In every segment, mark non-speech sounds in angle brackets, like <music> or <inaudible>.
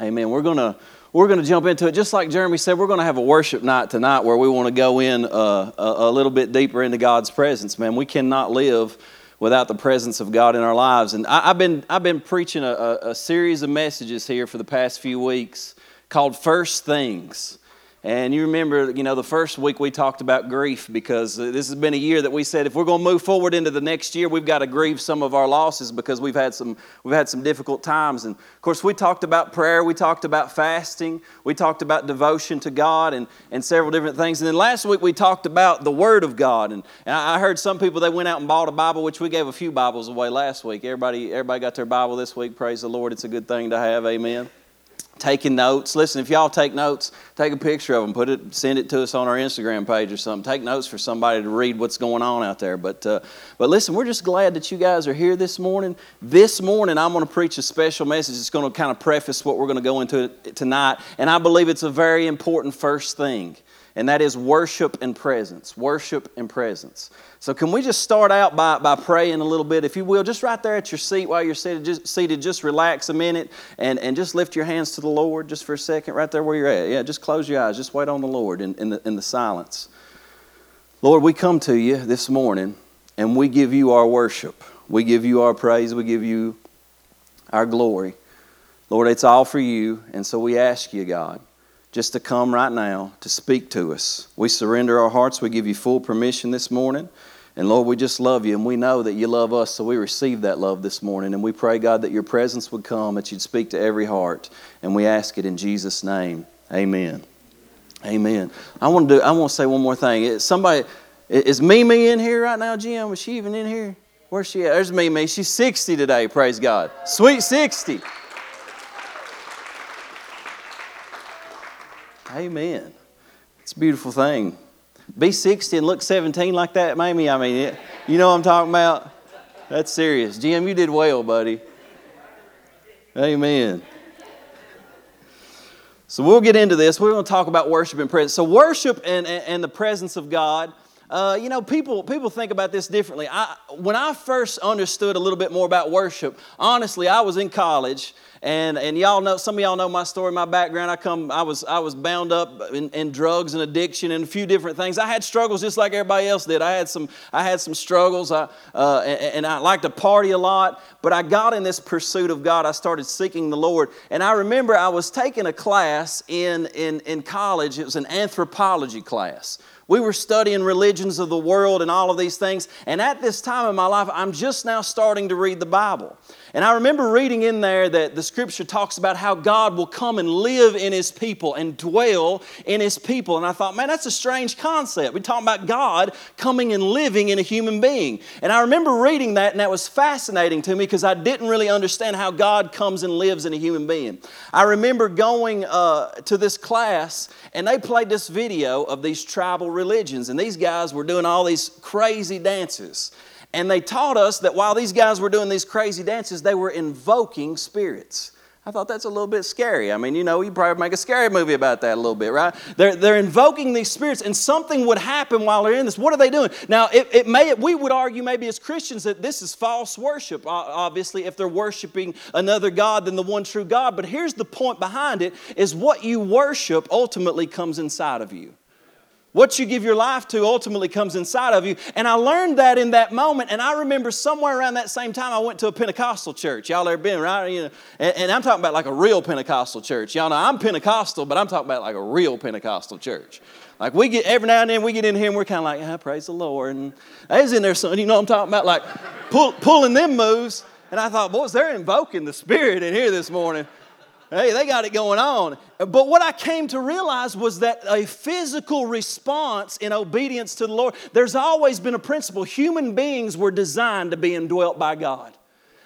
Amen. We're going to we're going to jump into it. Just like Jeremy said, we're going to have a worship night tonight where we want to go in uh, a, a, little bit deeper into God's presence. Man, we cannot live without the presence of God in our lives. And I, have been I've been preaching a, a, a series of messages here for the past few weeks called First Things. And you remember, you know, the first week we talked about grief because uh, this has been a year that we said if we're going to move forward into the next year, we've got to grieve some of our losses because we've had some we've had some difficult times. And of course, we talked about prayer, we talked about fasting, we talked about devotion to God, and and several different things. And then last week we talked about the Word of God. And, and I heard some people they went out and bought a Bible, which we gave a few Bibles away last week. Everybody everybody got their Bible this week. Praise the Lord. It's a good thing to have. Amen taking notes. Listen, if y'all take notes, take a picture of them, put it, send it to us on our Instagram page or something. Take notes for somebody to read what's going on out there. But, uh, but listen, we're just glad that you guys are here this morning. This morning, I'm going to preach a special message. It's going to kind of preface what we're going to go into tonight, and I believe it's a very important first thing and that is worship and presence. Worship and presence. So, can we just start out by, by praying a little bit, if you will, just right there at your seat while you're seated, just, seated, just relax a minute and, and just lift your hands to the Lord just for a second, right there where you're at. Yeah, just close your eyes, just wait on the Lord in, in, the, in the silence. Lord, we come to you this morning and we give you our worship. We give you our praise. We give you our glory. Lord, it's all for you, and so we ask you, God just to come right now to speak to us. We surrender our hearts. We give you full permission this morning. And Lord, we just love you and we know that you love us, so we receive that love this morning. And we pray, God, that your presence would come, that you'd speak to every heart. And we ask it in Jesus' name. Amen. Amen. I want to do, I want to say one more thing. Somebody, is Mimi in here right now, Jim? Is she even in here? Where's she at? There's Mimi. She's 60 today, praise God. Sweet 60. Amen. It's a beautiful thing. Be 60 and look 17 like that, maybe. I mean, it, you know what I'm talking about? That's serious. Jim, you did well, buddy. Amen. So we'll get into this. We're going to talk about worship and presence. So worship and, and, and the presence of God. Uh, you know, people people think about this differently. I, when I first understood a little bit more about worship, honestly, I was in college and, and y'all know, some of y'all know my story, my background. I come, I was, I was bound up in, in, drugs and addiction and a few different things. I had struggles just like everybody else did. I had some, I had some struggles. I, uh, and, and I like to party a lot. But I got in this pursuit of God. I started seeking the Lord. And I remember I was taking a class in, in, in college. It was an anthropology class. We were studying religions of the world and all of these things. And at this time in my life, I'm just now starting to read the Bible. And I remember reading in there that the scripture talks about how God will come and live in his people and dwell in his people. And I thought, man, that's a strange concept. We're talking about God coming and living in a human being. And I remember reading that, and that was fascinating to me because I didn't really understand how God comes and lives in a human being. I remember going uh, to this class, and they played this video of these tribal religions, and these guys were doing all these crazy dances. And they taught us that while these guys were doing these crazy dances, they were invoking spirits. I thought that's a little bit scary. I mean, you know, you probably make a scary movie about that a little bit, right? They're, they're invoking these spirits, and something would happen while they're in this. What are they doing? Now, it, it may, we would argue maybe as Christians that this is false worship, obviously, if they're worshiping another God than the one true God. But here's the point behind it is what you worship ultimately comes inside of you. What you give your life to ultimately comes inside of you. And I learned that in that moment. And I remember somewhere around that same time, I went to a Pentecostal church. Y'all ever been, right? You know, and, and I'm talking about like a real Pentecostal church. Y'all know I'm Pentecostal, but I'm talking about like a real Pentecostal church. Like we get every now and then we get in here and we're kind of like, yeah, praise the Lord. And I was in there, son, you know what I'm talking about? Like pull, pulling them moves. And I thought, boys, they're invoking the Spirit in here this morning. Hey, they got it going on. But what I came to realize was that a physical response in obedience to the Lord, there's always been a principle. Human beings were designed to be indwelt by God.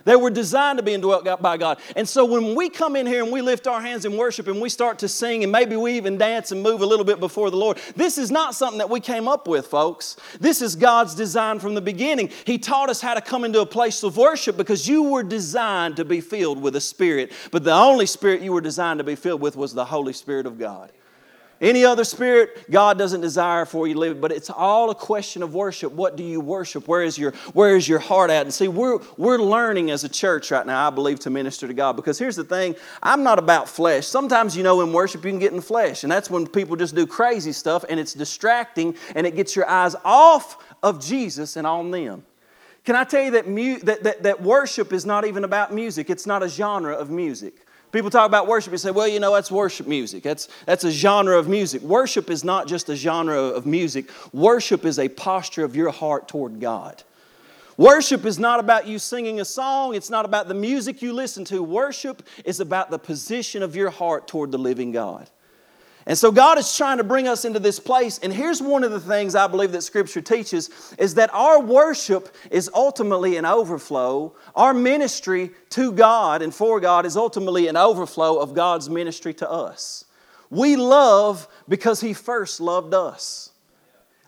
They were designed to be indwelt by God. And so when we come in here and we lift our hands in worship and we start to sing and maybe we even dance and move a little bit before the Lord, this is not something that we came up with, folks. This is God's design from the beginning. He taught us how to come into a place of worship because you were designed to be filled with a spirit. But the only spirit you were designed to be filled with was the Holy Spirit of God. Any other spirit, God doesn't desire for you to live. But it's all a question of worship. What do you worship? Where is your Where is your heart at? And see, we're we're learning as a church right now, I believe, to minister to God. Because here's the thing: I'm not about flesh. Sometimes you know in worship you can get in the flesh, and that's when people just do crazy stuff, and it's distracting, and it gets your eyes off of Jesus and on them. Can I tell you that, mu- that, that, that worship is not even about music? It's not a genre of music. People talk about worship and say, well, you know, that's worship music. That's, that's a genre of music. Worship is not just a genre of music, worship is a posture of your heart toward God. Worship is not about you singing a song, it's not about the music you listen to. Worship is about the position of your heart toward the living God. And so God is trying to bring us into this place. And here's one of the things I believe that Scripture teaches is that our worship is ultimately an overflow. Our ministry to God and for God is ultimately an overflow of God's ministry to us. We love because He first loved us.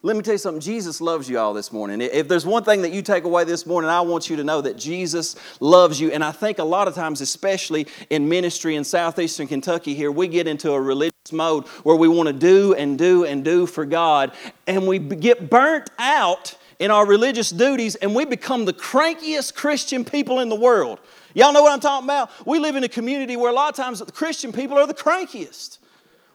Let me tell you something. Jesus loves you all this morning. If there's one thing that you take away this morning, I want you to know that Jesus loves you. And I think a lot of times, especially in ministry in southeastern Kentucky here, we get into a religious mode where we want to do and do and do for God. And we get burnt out in our religious duties and we become the crankiest Christian people in the world. Y'all know what I'm talking about? We live in a community where a lot of times the Christian people are the crankiest.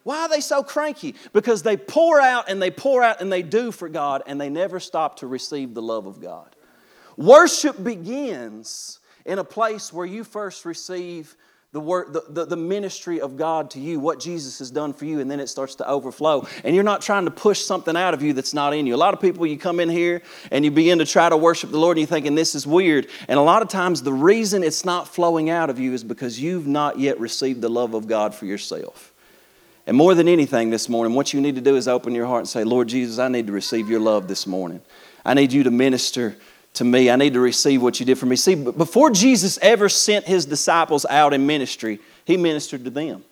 Why are they so cranky? Because they pour out and they pour out and they do for God and they never stop to receive the love of God. Worship begins in a place where you first receive the, work, the, the, the, ministry of God to you, what Jesus has done for you, and then it starts to overflow. And you're not trying to push something out of you that's not in you. A lot of people, you come in here and you begin to try to worship the Lord, and you're thinking, this is weird. And a lot of times, the reason it's not flowing out of you is because you've not yet received the love of God for yourself. And more than anything this morning, what you need to do is open your heart and say, Lord Jesus, I need to receive your love this morning. I need you to minister to me. I need to receive what you did for me. See, before Jesus ever sent his disciples out in ministry, he ministered to them.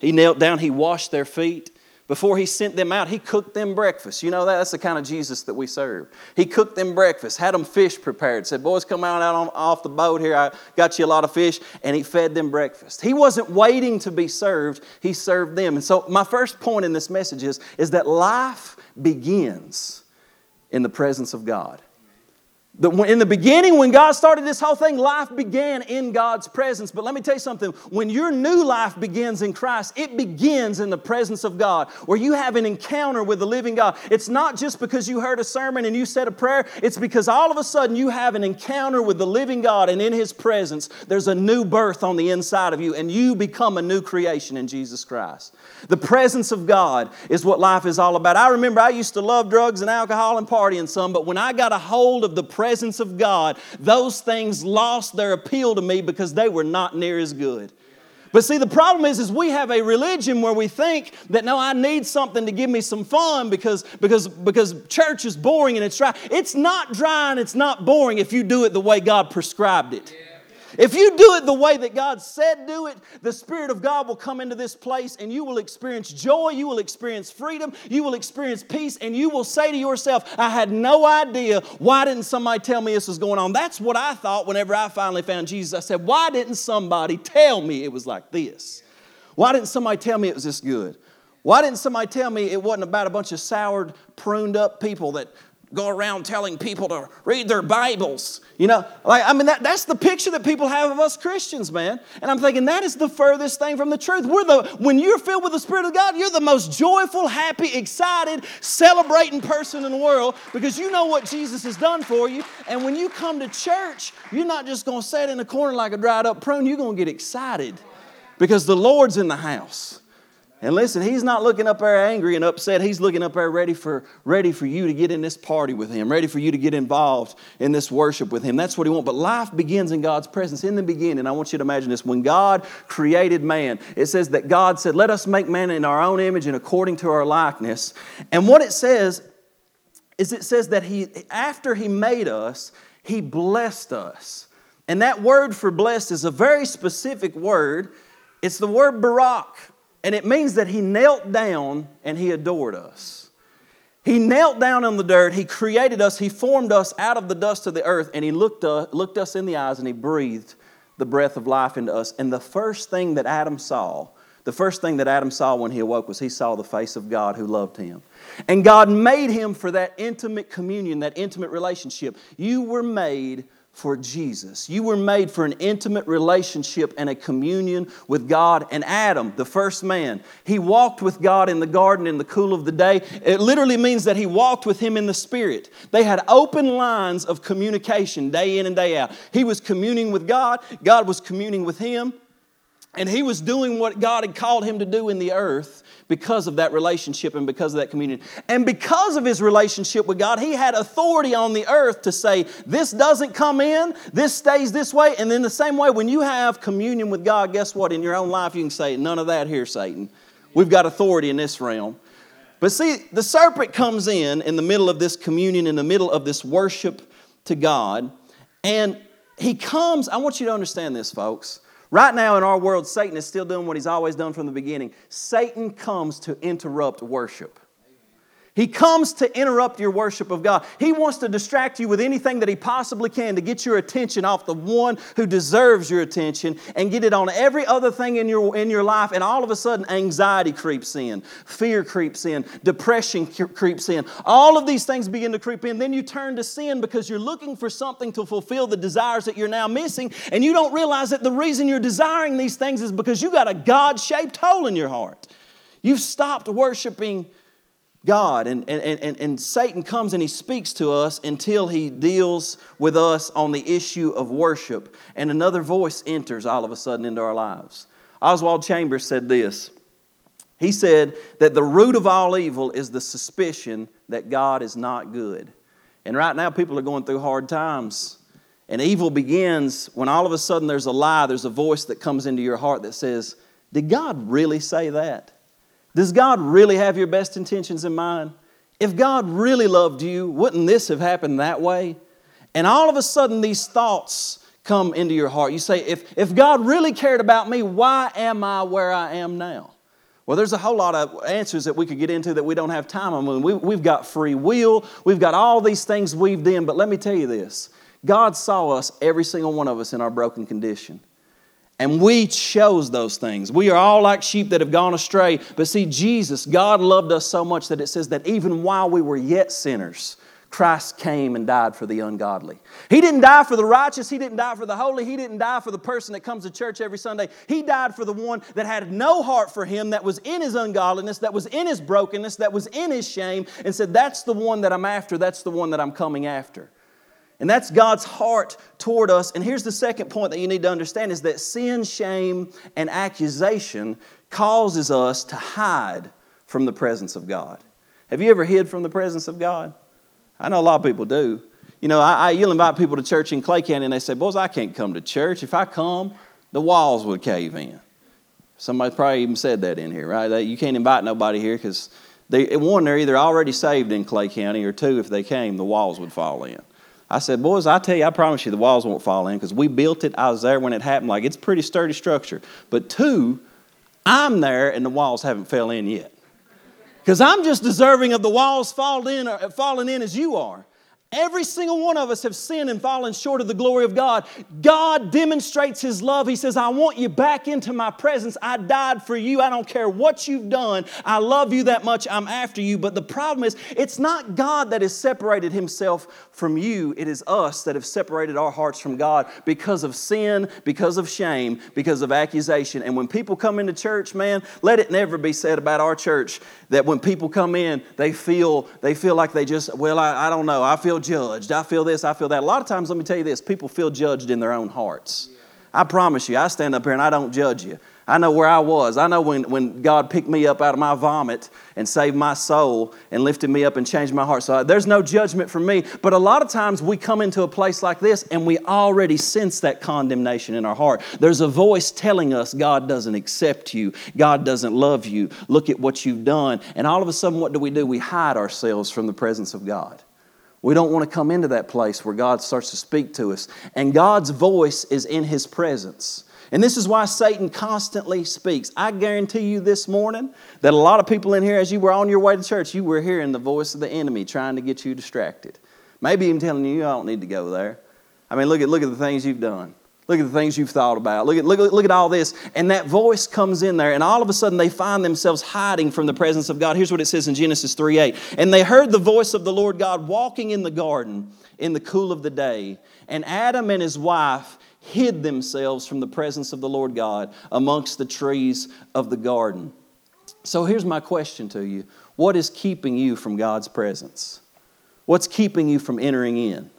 He knelt down, he washed their feet, before he sent them out, he cooked them breakfast. You know that? That's the kind of Jesus that we serve. He cooked them breakfast, had them fish prepared, said, Boys, come out, out off the boat here. I got you a lot of fish. And he fed them breakfast. He wasn't waiting to be served, he served them. And so, my first point in this message is, is that life begins in the presence of God. In the beginning, when God started this whole thing, life began in God's presence. But let me tell you something when your new life begins in Christ, it begins in the presence of God, where you have an encounter with the living God. It's not just because you heard a sermon and you said a prayer, it's because all of a sudden you have an encounter with the living God, and in His presence, there's a new birth on the inside of you, and you become a new creation in Jesus Christ. The presence of God is what life is all about. I remember I used to love drugs and alcohol and partying some, but when I got a hold of the presence of God, those things lost their appeal to me because they were not near as good. But see, the problem is, is we have a religion where we think that no, I need something to give me some fun because, because, because church is boring and it's dry. It's not dry and it's not boring if you do it the way God prescribed it. Yeah. If you do it the way that God said do it, the Spirit of God will come into this place and you will experience joy, you will experience freedom, you will experience peace, and you will say to yourself, I had no idea. Why didn't somebody tell me this was going on? That's what I thought whenever I finally found Jesus. I said, Why didn't somebody tell me it was like this? Why didn't somebody tell me it was this good? Why didn't somebody tell me it wasn't about a bunch of soured, pruned up people that go around telling people to read their Bibles. You know, like, I mean, that, that's the picture that people have of us Christians, man. And I'm thinking that is the furthest thing from the truth. We're the, when you're filled with the Spirit of God, you're the most joyful, happy, excited, celebrating person in the world because you know what Jesus has done for you. And when you come to church, you're not just going to sit in a corner like a dried up prune, you're going to get excited because the Lord's in the house. And listen, he's not looking up there angry and upset. He's looking up there ready for, ready for you to get in this party with him, ready for you to get involved in this worship with him. That's what he wants. But life begins in God's presence. In the beginning, I want you to imagine this. When God created man, it says that God said, Let us make man in our own image and according to our likeness. And what it says is it says that he, after he made us, he blessed us. And that word for blessed is a very specific word. It's the word barak. And it means that he knelt down and he adored us. He knelt down in the dirt, he created us, he formed us out of the dust of the earth, and he looked, uh, looked us in the eyes and he breathed the breath of life into us. And the first thing that Adam saw, the first thing that Adam saw when he awoke was he saw the face of God who loved him. And God made him for that intimate communion, that intimate relationship. You were made for Jesus. You were made for an intimate relationship and a communion with God. And Adam, the first man, he walked with God in the garden in the cool of the day. It literally means that he walked with him in the Spirit. They had open lines of communication day in and day out. He was communing with God, God was communing with him. And he was doing what God had called him to do in the earth because of that relationship and because of that communion. And because of his relationship with God, he had authority on the earth to say, This doesn't come in, this stays this way. And then the same way, when you have communion with God, guess what? In your own life, you can say, None of that here, Satan. We've got authority in this realm. But see, the serpent comes in in the middle of this communion, in the middle of this worship to God. And he comes, I want you to understand this, folks. Right now in our world, Satan is still doing what he's always done from the beginning. Satan comes to interrupt worship. He comes to interrupt your worship of God. He wants to distract you with anything that he possibly can to get your attention off the one who deserves your attention and get it on every other thing in your, in your life. And all of a sudden, anxiety creeps in, fear creeps in, depression creeps in. All of these things begin to creep in. Then you turn to sin because you're looking for something to fulfill the desires that you're now missing. And you don't realize that the reason you're desiring these things is because you got a God shaped hole in your heart. You've stopped worshiping God. And, and, and, and Satan comes and he speaks to us until he deals with us on the issue of worship. And another voice enters all of a sudden into our lives. Oswald Chambers said this He said that the root of all evil is the suspicion that God is not good. And right now, people are going through hard times. And evil begins when all of a sudden there's a lie, there's a voice that comes into your heart that says, Did God really say that? Does God really have your best intentions in mind? If God really loved you, wouldn't this have happened that way? And all of a sudden, these thoughts come into your heart. You say, if, if God really cared about me, why am I where I am now? Well, there's a whole lot of answers that we could get into that we don't have time on. We, we've got free will, we've got all these things weaved in, but let me tell you this God saw us, every single one of us, in our broken condition. And we chose those things. We are all like sheep that have gone astray. But see, Jesus, God loved us so much that it says that even while we were yet sinners, Christ came and died for the ungodly. He didn't die for the righteous. He didn't die for the holy. He didn't die for the person that comes to church every Sunday. He died for the one that had no heart for him, that was in his ungodliness, that was in his brokenness, that was in his shame, and said, That's the one that I'm after. That's the one that I'm coming after. And that's God's heart toward us. And here's the second point that you need to understand is that sin, shame, and accusation causes us to hide from the presence of God. Have you ever hid from the presence of God? I know a lot of people do. You know, I, I, you'll invite people to church in Clay County and they say, Boys, I can't come to church. If I come, the walls would cave in. Somebody probably even said that in here, right? You can't invite nobody here because, one, they're either already saved in Clay County, or two, if they came, the walls would fall in. I said, boys, I tell you, I promise you the walls won't fall in because we built it. I was there when it happened. Like it's pretty sturdy structure. But two, I'm there and the walls haven't fell in yet. Because I'm just deserving of the walls falling in, uh, falling in as you are. Every single one of us have sinned and fallen short of the glory of God. God demonstrates His love. He says, I want you back into my presence. I died for you. I don't care what you've done. I love you that much. I'm after you. But the problem is, it's not God that has separated Himself from you. It is us that have separated our hearts from God because of sin, because of shame, because of accusation. And when people come into church, man, let it never be said about our church that when people come in, they feel, they feel like they just, well, I, I don't know. I feel judged. I feel this, I feel that. A lot of times, let me tell you this people feel judged in their own hearts. I promise you, I stand up here and I don't judge you. I know where I was. I know when, when God picked me up out of my vomit and saved my soul and lifted me up and changed my heart. So uh, there's no judgment for me. But a lot of times we come into a place like this and we already sense that condemnation in our heart. There's a voice telling us God doesn't accept you, God doesn't love you. Look at what you've done. And all of a sudden, what do we do? We hide ourselves from the presence of God. We don't want to come into that place where God starts to speak to us. And God's voice is in His presence. And this is why Satan constantly speaks. I guarantee you this morning that a lot of people in here, as you were on your way to church, you were hearing the voice of the enemy trying to get you distracted. Maybe even telling you, I don't need to go there. I mean, look at, look at the things you've done. Look at the things you've thought about. Look at, look, look at all this. And that voice comes in there, and all of a sudden they find themselves hiding from the presence of God. Here's what it says in Genesis 3 8. And they heard the voice of the Lord God walking in the garden in the cool of the day. And Adam and his wife hid themselves from the presence of the Lord God amongst the trees of the garden. So here's my question to you What is keeping you from God's presence? What's keeping you from entering in?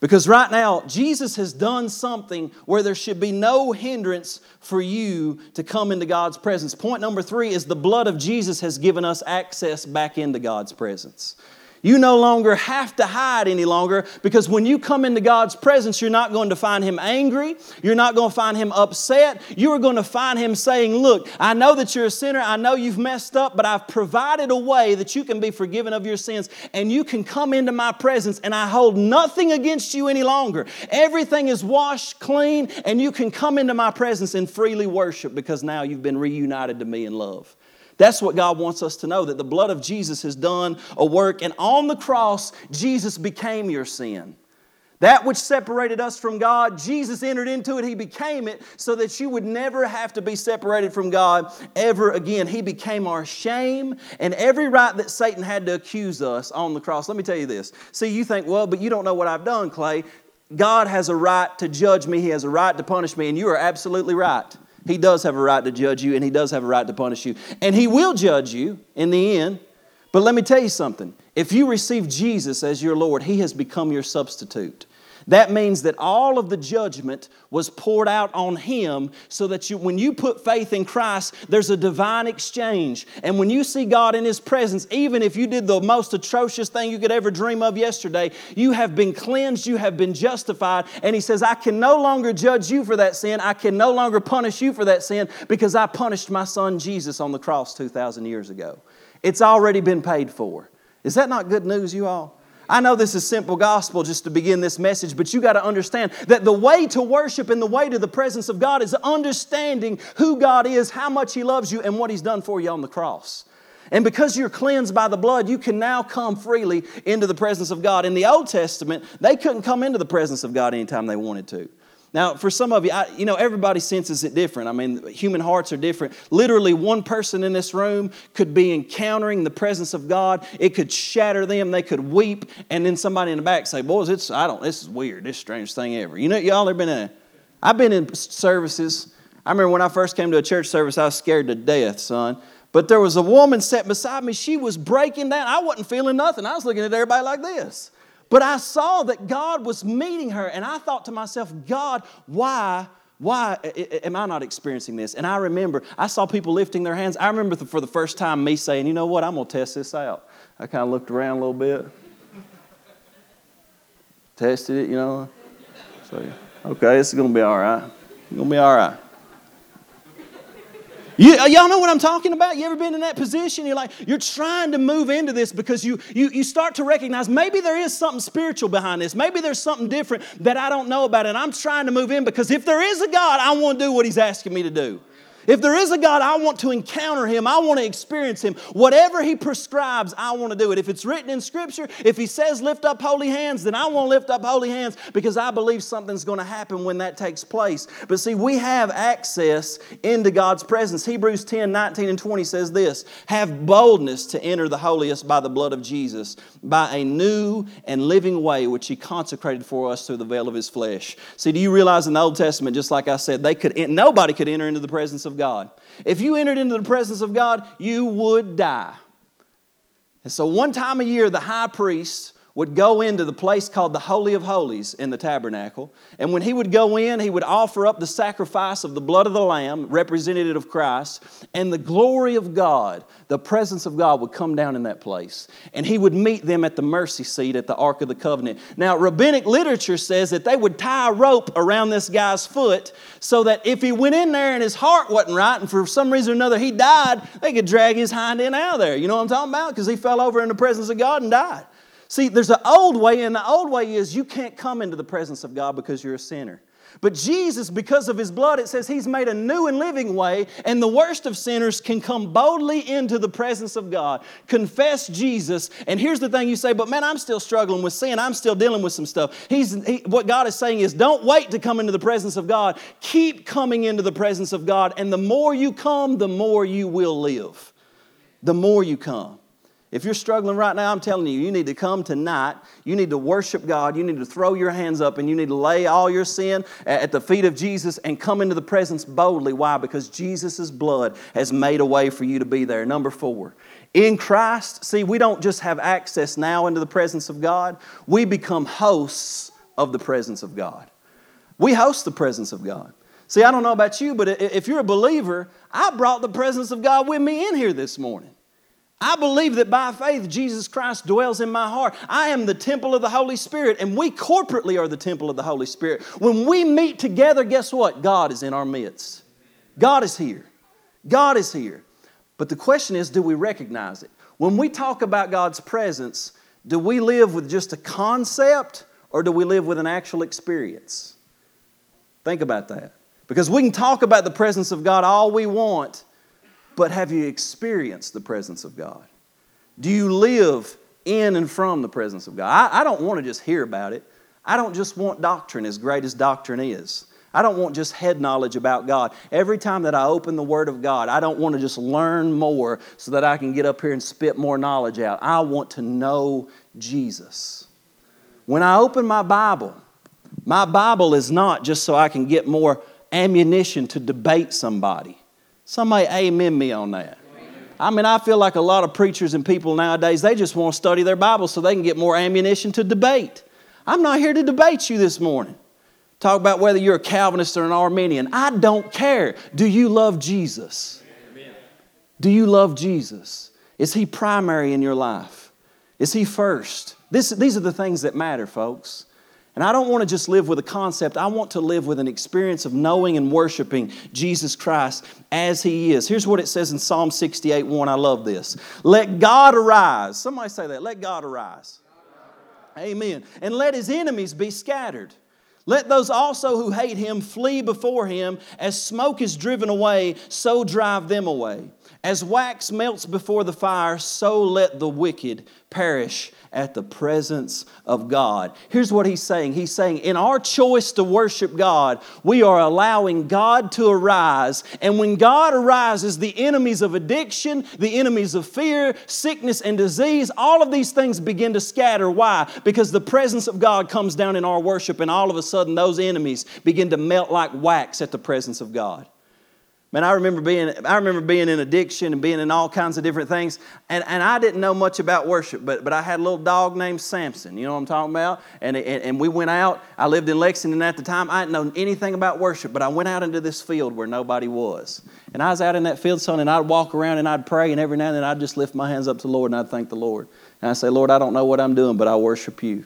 Because right now, Jesus has done something where there should be no hindrance for you to come into God's presence. Point number three is the blood of Jesus has given us access back into God's presence. You no longer have to hide any longer because when you come into God's presence, you're not going to find Him angry. You're not going to find Him upset. You are going to find Him saying, Look, I know that you're a sinner. I know you've messed up, but I've provided a way that you can be forgiven of your sins and you can come into my presence and I hold nothing against you any longer. Everything is washed clean and you can come into my presence and freely worship because now you've been reunited to me in love. That's what God wants us to know that the blood of Jesus has done a work, and on the cross, Jesus became your sin. That which separated us from God, Jesus entered into it. He became it so that you would never have to be separated from God ever again. He became our shame and every right that Satan had to accuse us on the cross. Let me tell you this. See, you think, well, but you don't know what I've done, Clay. God has a right to judge me, He has a right to punish me, and you are absolutely right. He does have a right to judge you, and He does have a right to punish you. And He will judge you in the end. But let me tell you something. If you receive Jesus as your Lord, He has become your substitute. That means that all of the judgment was poured out on him so that you, when you put faith in Christ, there's a divine exchange. And when you see God in his presence, even if you did the most atrocious thing you could ever dream of yesterday, you have been cleansed, you have been justified. And he says, I can no longer judge you for that sin. I can no longer punish you for that sin because I punished my son Jesus on the cross 2,000 years ago. It's already been paid for. Is that not good news, you all? I know this is simple gospel just to begin this message, but you got to understand that the way to worship and the way to the presence of God is understanding who God is, how much He loves you, and what He's done for you on the cross. And because you're cleansed by the blood, you can now come freely into the presence of God. In the Old Testament, they couldn't come into the presence of God anytime they wanted to. Now, for some of you, I, you know, everybody senses it different. I mean, human hearts are different. Literally, one person in this room could be encountering the presence of God. It could shatter them. They could weep, and then somebody in the back say, "Boys, it's I don't. This is weird. This is strangest thing ever." You know, y'all ever been in? I've been in services. I remember when I first came to a church service, I was scared to death, son. But there was a woman sitting beside me. She was breaking down. I wasn't feeling nothing. I was looking at everybody like this. But I saw that God was meeting her, and I thought to myself, God, why? Why am I not experiencing this? And I remember, I saw people lifting their hands. I remember for the first time me saying, you know what, I'm going to test this out. I kind of looked around a little bit, tested it, you know. So, okay, this is going to be all right. It's going to be all right. You, uh, y'all know what I'm talking about? You ever been in that position? You're like, you're trying to move into this because you, you, you start to recognize maybe there is something spiritual behind this. Maybe there's something different that I don't know about. And I'm trying to move in because if there is a God, I want to do what He's asking me to do. If there is a God, I want to encounter Him. I want to experience Him. Whatever He prescribes, I want to do it. If it's written in Scripture, if He says lift up holy hands, then I want to lift up holy hands because I believe something's going to happen when that takes place. But see, we have access into God's presence. Hebrews 10 19 and 20 says this Have boldness to enter the holiest by the blood of Jesus, by a new and living way which He consecrated for us through the veil of His flesh. See, do you realize in the Old Testament, just like I said, they could nobody could enter into the presence of God. If you entered into the presence of God, you would die. And so, one time a year, the high priest would go into the place called the Holy of Holies in the tabernacle. And when he would go in, he would offer up the sacrifice of the blood of the Lamb, representative of Christ, and the glory of God, the presence of God would come down in that place. And he would meet them at the mercy seat at the Ark of the Covenant. Now, rabbinic literature says that they would tie a rope around this guy's foot so that if he went in there and his heart wasn't right and for some reason or another he died, they could drag his hind end out of there. You know what I'm talking about? Because he fell over in the presence of God and died. See, there's an old way, and the old way is you can't come into the presence of God because you're a sinner. But Jesus, because of his blood, it says he's made a new and living way, and the worst of sinners can come boldly into the presence of God. Confess Jesus. And here's the thing you say, but man, I'm still struggling with sin. I'm still dealing with some stuff. He's, he, what God is saying is don't wait to come into the presence of God. Keep coming into the presence of God. And the more you come, the more you will live. The more you come. If you're struggling right now, I'm telling you, you need to come tonight. You need to worship God. You need to throw your hands up and you need to lay all your sin at the feet of Jesus and come into the presence boldly. Why? Because Jesus' blood has made a way for you to be there. Number four, in Christ, see, we don't just have access now into the presence of God, we become hosts of the presence of God. We host the presence of God. See, I don't know about you, but if you're a believer, I brought the presence of God with me in here this morning. I believe that by faith, Jesus Christ dwells in my heart. I am the temple of the Holy Spirit, and we corporately are the temple of the Holy Spirit. When we meet together, guess what? God is in our midst. God is here. God is here. But the question is do we recognize it? When we talk about God's presence, do we live with just a concept or do we live with an actual experience? Think about that. Because we can talk about the presence of God all we want, but have you experienced the presence of God? Do you live in and from the presence of God? I, I don't want to just hear about it. I don't just want doctrine, as great as doctrine is. I don't want just head knowledge about God. Every time that I open the Word of God, I don't want to just learn more so that I can get up here and spit more knowledge out. I want to know Jesus. When I open my Bible, my Bible is not just so I can get more ammunition to debate somebody. Somebody amen me on that. I mean, I feel like a lot of preachers and people nowadays, they just want to study their Bible so they can get more ammunition to debate. I'm not here to debate you this morning. Talk about whether you're a Calvinist or an Arminian. I don't care. Do you love Jesus? Do you love Jesus? Is He primary in your life? Is He first? This, these are the things that matter, folks. And I don't want to just live with a concept. I want to live with an experience of knowing and worshiping Jesus Christ as He is. Here's what it says in Psalm 68 1. I love this. Let God arise. Somebody say that. Let God arise. Amen. And let His enemies be scattered. Let those also who hate Him flee before Him. As smoke is driven away, so drive them away. As wax melts before the fire, so let the wicked perish at the presence of God. Here's what he's saying He's saying, in our choice to worship God, we are allowing God to arise. And when God arises, the enemies of addiction, the enemies of fear, sickness, and disease, all of these things begin to scatter. Why? Because the presence of God comes down in our worship, and all of a sudden, those enemies begin to melt like wax at the presence of God. Man, I remember being I remember being in addiction and being in all kinds of different things, and, and I didn't know much about worship, but, but I had a little dog named Samson. You know what I'm talking about? And, and, and we went out. I lived in Lexington at the time. I didn't know anything about worship, but I went out into this field where nobody was, and I was out in that field, son, and I'd walk around and I'd pray, and every now and then I'd just lift my hands up to the Lord and I'd thank the Lord, and I'd say, Lord, I don't know what I'm doing, but I worship you.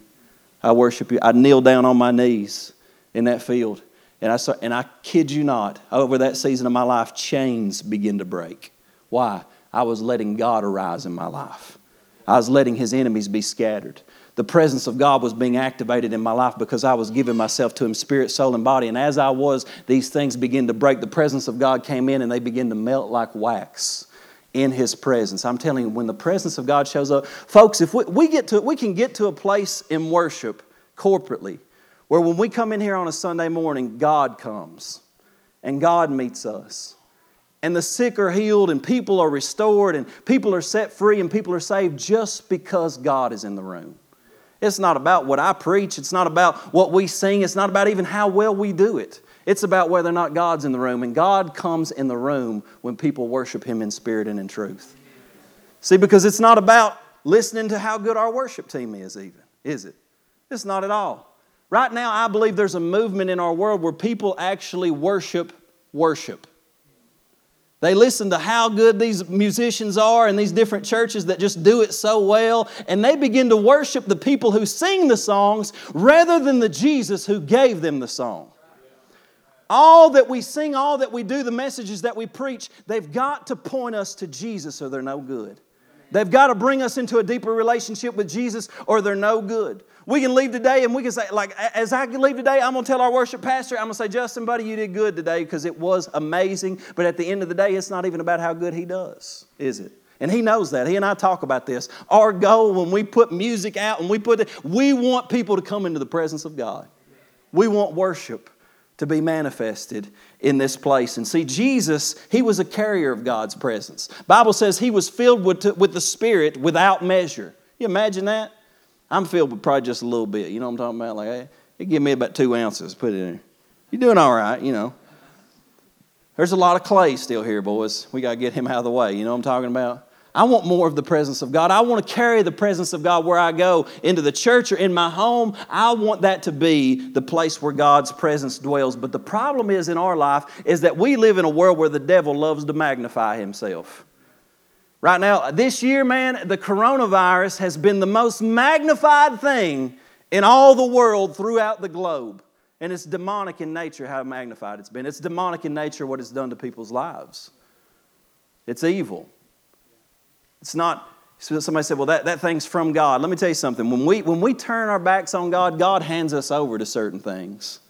I worship you. I'd kneel down on my knees in that field and I, saw, and I kid you not, over that season of my life, chains begin to break. Why? I was letting God arise in my life. I was letting his enemies be scattered. The presence of God was being activated in my life because I was giving myself to him, spirit, soul, and body. And as I was, these things began to break. The presence of God came in and they began to melt like wax in his presence. I'm telling you, when the presence of God shows up, folks, if we, we get to we can get to a place in worship corporately where when we come in here on a Sunday morning, God comes and God meets us. And the sick are healed, and people are restored, and people are set free, and people are saved just because God is in the room. It's not about what I preach, it's not about what we sing, it's not about even how well we do it. It's about whether or not God's in the room, and God comes in the room when people worship Him in spirit and in truth. See, because it's not about listening to how good our worship team is, even, is it? It's not at all. Right now, I believe there's a movement in our world where people actually worship worship. They listen to how good these musicians are and these different churches that just do it so well, and they begin to worship the people who sing the songs rather than the Jesus who gave them the song. All that we sing, all that we do, the messages that we preach, they've got to point us to Jesus or they're no good. They've got to bring us into a deeper relationship with Jesus or they're no good. We can leave today and we can say, like, as I can leave today, I'm going to tell our worship pastor, I'm going to say, Justin, buddy, you did good today because it was amazing. But at the end of the day, it's not even about how good he does, is it? And he knows that. He and I talk about this. Our goal when we put music out and we put it, we want people to come into the presence of God. We want worship to be manifested in this place. And see, Jesus, he was a carrier of God's presence. Bible says he was filled with, with the Spirit without measure. You imagine that? I'm filled with probably just a little bit. You know what I'm talking about? Like, hey, it give me about two ounces. Put it in. You're doing all right, you know. There's a lot of clay still here, boys. We got to get him out of the way. You know what I'm talking about? I want more of the presence of God. I want to carry the presence of God where I go into the church or in my home. I want that to be the place where God's presence dwells. But the problem is in our life is that we live in a world where the devil loves to magnify himself. Right now, this year, man, the coronavirus has been the most magnified thing in all the world throughout the globe. And it's demonic in nature how magnified it's been. It's demonic in nature what it's done to people's lives. It's evil. It's not, somebody said, well, that, that thing's from God. Let me tell you something. When we, when we turn our backs on God, God hands us over to certain things.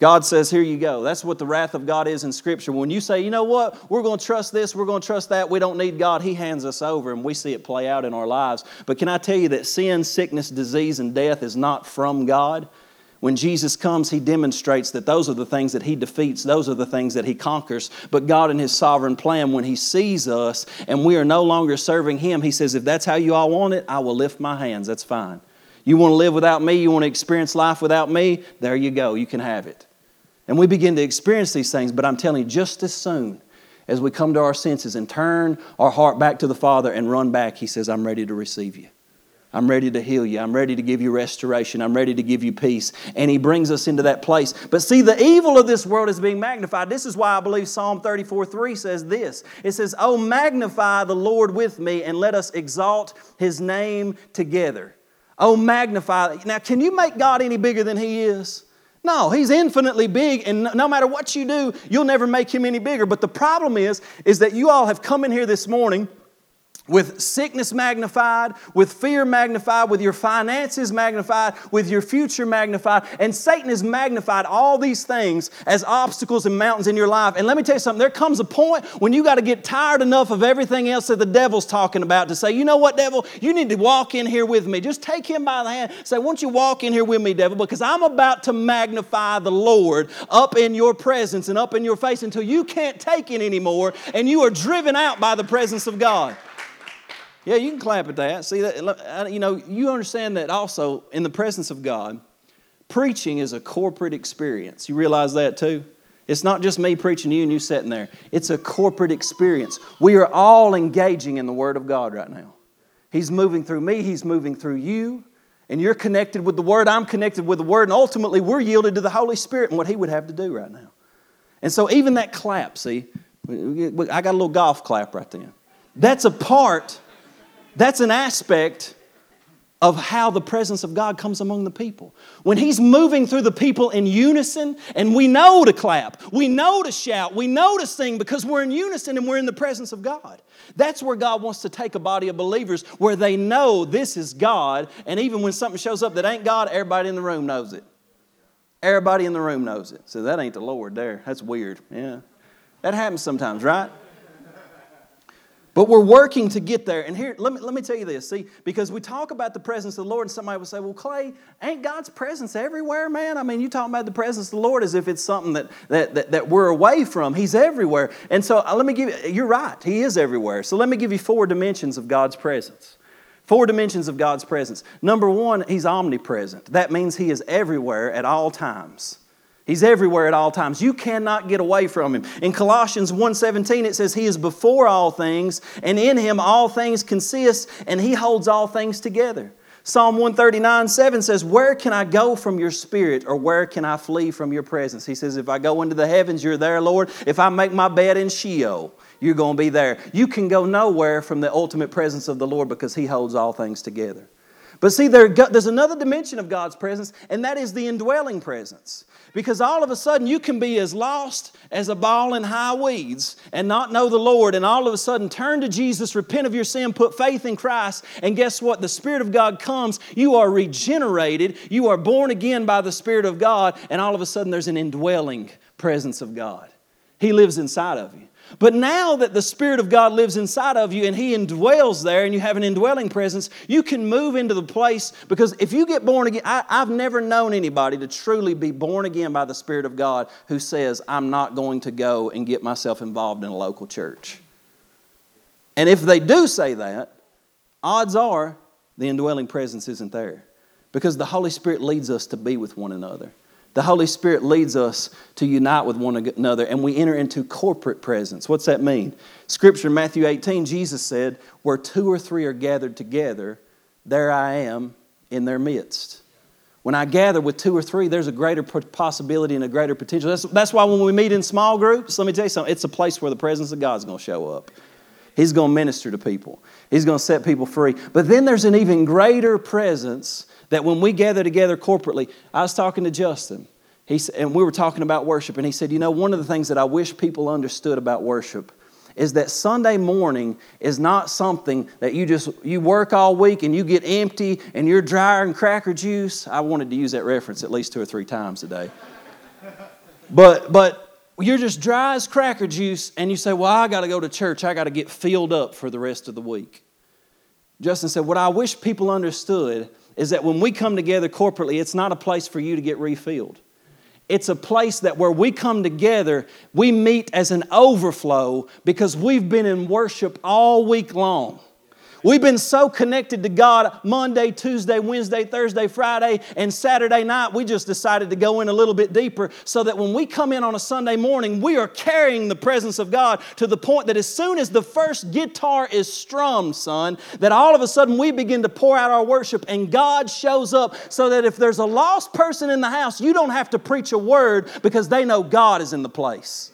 God says, Here you go. That's what the wrath of God is in Scripture. When you say, You know what? We're going to trust this, we're going to trust that, we don't need God, He hands us over and we see it play out in our lives. But can I tell you that sin, sickness, disease, and death is not from God? When Jesus comes, He demonstrates that those are the things that He defeats, those are the things that He conquers. But God, in His sovereign plan, when He sees us and we are no longer serving Him, He says, If that's how you all want it, I will lift my hands. That's fine. You want to live without me, you want to experience life without me, there you go, you can have it. And we begin to experience these things, but I'm telling you, just as soon as we come to our senses and turn our heart back to the Father and run back, He says, I'm ready to receive you. I'm ready to heal you. I'm ready to give you restoration. I'm ready to give you peace. And He brings us into that place. But see, the evil of this world is being magnified. This is why I believe Psalm 34 3 says this It says, Oh, magnify the Lord with me and let us exalt His name together. Oh, magnify. Now, can you make God any bigger than He is? No, he's infinitely big, and no matter what you do, you'll never make him any bigger. But the problem is, is that you all have come in here this morning with sickness magnified, with fear magnified, with your finances magnified, with your future magnified. And Satan has magnified all these things as obstacles and mountains in your life. And let me tell you something there comes a point when you got to get tired enough of everything else that the devil's talking about to say, you know what, devil, you need to walk in here with me. Just take him by the hand. Say, won't you walk in here with me, devil? Because I'm about to magnify the Lord up in your presence and up in your face until you can't take it anymore and you are driven out by the presence of God. Yeah, you can clap at that. See that uh, you know, you understand that also in the presence of God, preaching is a corporate experience. You realize that too? It's not just me preaching to you and you sitting there. It's a corporate experience. We are all engaging in the Word of God right now. He's moving through me, He's moving through you, and you're connected with the Word. I'm connected with the Word, and ultimately we're yielded to the Holy Spirit and what He would have to do right now. And so, even that clap, see, I got a little golf clap right there. That's a part that's an aspect of how the presence of God comes among the people. When He's moving through the people in unison, and we know to clap, we know to shout, we know to sing because we're in unison and we're in the presence of God. That's where God wants to take a body of believers where they know this is God, and even when something shows up that ain't God, everybody in the room knows it. Everybody in the room knows it. So that ain't the Lord there. That's weird. Yeah. That happens sometimes, right? But we're working to get there. And here, let me, let me tell you this. See, because we talk about the presence of the Lord, and somebody will say, Well, Clay, ain't God's presence everywhere, man? I mean, you talking about the presence of the Lord as if it's something that, that, that, that we're away from. He's everywhere. And so uh, let me give you, you're right, He is everywhere. So let me give you four dimensions of God's presence. Four dimensions of God's presence. Number one, He's omnipresent. That means He is everywhere at all times. He's everywhere at all times. You cannot get away from him. In Colossians 1:17 it says he is before all things and in him all things consist and he holds all things together. Psalm 139 7 says, Where can I go from your spirit, or where can I flee from your presence? He says, If I go into the heavens, you're there, Lord. If I make my bed in Sheol, you're going to be there. You can go nowhere from the ultimate presence of the Lord because He holds all things together. But see, there, there's another dimension of God's presence, and that is the indwelling presence. Because all of a sudden you can be as lost as a ball in high weeds and not know the Lord, and all of a sudden turn to Jesus, repent of your sin, put faith in Christ, and guess what? The Spirit of God comes. You are regenerated, you are born again by the Spirit of God, and all of a sudden there's an indwelling presence of God. He lives inside of you. But now that the Spirit of God lives inside of you and He indwells there and you have an indwelling presence, you can move into the place because if you get born again, I, have never known anybody to truly be born again by the Spirit of God who says, I'm not going to go and get myself involved in a local church. And if they do say that, odds are the indwelling presence isn't there because the Holy Spirit leads us to be with one another. The Holy Spirit leads us to unite with one another and we enter into corporate presence. What's that mean? Scripture, Matthew 18, Jesus said, Where two or three are gathered together, there I am in their midst. When I gather with two or three, there's a greater possibility and a greater potential. That's, that's why when we meet in small groups, let me tell you something, it's a place where the presence of God's going to show up. He's going to minister to people, He's going to set people free. But then there's an even greater presence that when we gather together corporately, I was talking to Justin, he, and we were talking about worship, and he said, You know, one of the things that I wish people understood about worship is that Sunday morning is not something that you just you work all week and you get empty and you're drier than cracker juice. I wanted to use that reference at least two or three times today. <laughs> but but you're just dry as cracker juice and you say, Well, I got to go to church. I got to get filled up for the rest of the week. Justin said, What I wish people understood is that when we come together corporately, it's not a place for you to get refilled. It's a place that where we come together, we meet as an overflow because we've been in worship all week long. We've been so connected to God Monday, Tuesday, Wednesday, Thursday, Friday, and Saturday night. We just decided to go in a little bit deeper so that when we come in on a Sunday morning, we are carrying the presence of God to the point that as soon as the first guitar is strummed, son, that all of a sudden we begin to pour out our worship and God shows up so that if there's a lost person in the house, you don't have to preach a word because they know God is in the place.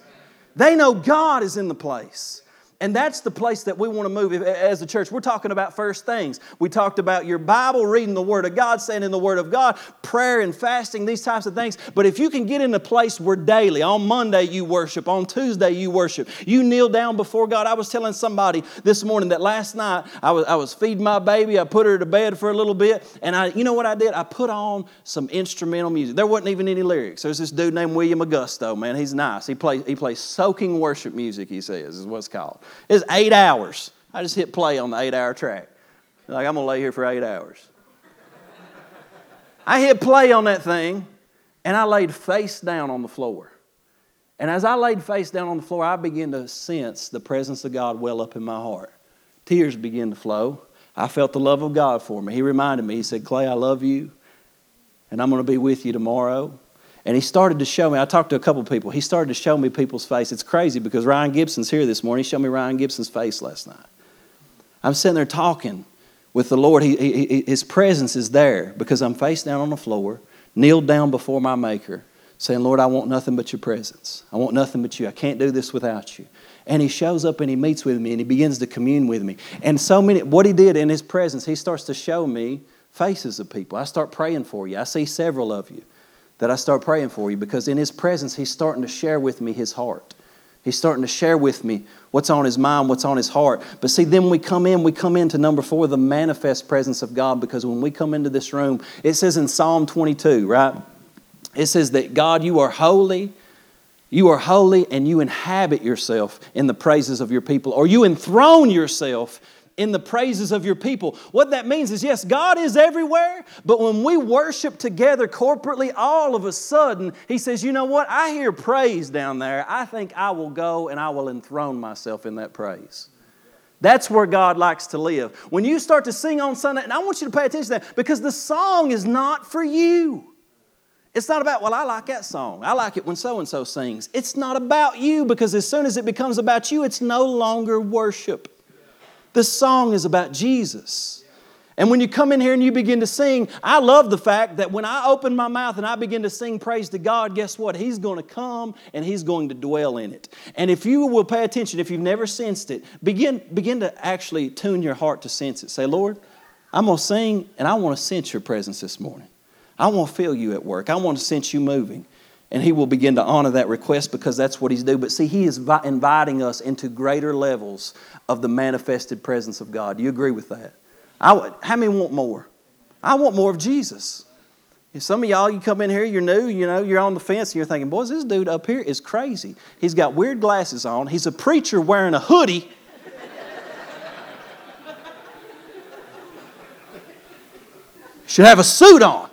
They know God is in the place. And that's the place that we want to move as a church. We're talking about first things. We talked about your Bible, reading the Word of God, saying in the Word of God, prayer and fasting, these types of things. But if you can get in a place where daily, on Monday you worship, on Tuesday you worship, you kneel down before God. I was telling somebody this morning that last night I was, I was feeding my baby, I put her to bed for a little bit, and I, you know what I did? I put on some instrumental music. There wasn't even any lyrics. There's this dude named William Augusto, man. He's nice. He plays, he plays soaking worship music, he says, is what it's called. It's eight hours. I just hit play on the eight hour track. Like, I'm going to lay here for eight hours. I hit play on that thing and I laid face down on the floor. And as I laid face down on the floor, I began to sense the presence of God well up in my heart. Tears began to flow. I felt the love of God for me. He reminded me, He said, Clay, I love you, and I'm going to be with you tomorrow. And he started to show me, I talked to a couple people, he started to show me people's face. It's crazy because Ryan Gibson's here this morning. He showed me Ryan Gibson's face last night. I'm sitting there talking with the Lord. He, he, his presence is there because I'm face down on the floor, kneeled down before my Maker, saying, Lord, I want nothing but your presence. I want nothing but you. I can't do this without you. And he shows up and he meets with me and he begins to commune with me. And so many, what he did in his presence, he starts to show me faces of people. I start praying for you. I see several of you that I start praying for you because in His presence, He's starting to share with me His heart. He's starting to share with me what's on his mind, what's on his heart. But see, then we come in, we come into number four, the manifest presence of God, because when we come into this room, it says in Psalm 22, right? It says that God, you are holy. You are holy and you inhabit yourself in the praises of your people, or you enthrone yourself in the praises of your people. What that means is yes, God is everywhere, but when we worship together corporately, all of a sudden, He says, You know what? I hear praise down there. I think I will go and I will enthrone myself in that praise. That's where God likes to live. When you start to sing on Sunday, and I want you to pay attention to that because the song is not for you. It's not about, well, I like that song. I like it when so and so sings. It's not about you because as soon as it becomes about you, it's no longer worship. The song is about Jesus. And when you come in here and you begin to sing, I love the fact that when I open my mouth and I begin to sing praise to God, guess what? He's going to come and He's going to dwell in it. And if you will pay attention, if you've never sensed it, begin, begin to actually tune your heart to sense it. Say, Lord, I'm going to sing and I want to sense your presence this morning. I want to feel you at work. I want to sense you moving. And he will begin to honor that request because that's what he's doing. But see, he is inviting us into greater levels of the manifested presence of God. Do you agree with that? How many want more? I want more of Jesus. Some of y'all, you come in here, you're new, you know, you're on the fence, and you're thinking, boys, this dude up here is crazy. He's got weird glasses on. He's a preacher wearing a hoodie. <laughs> Should have a suit on.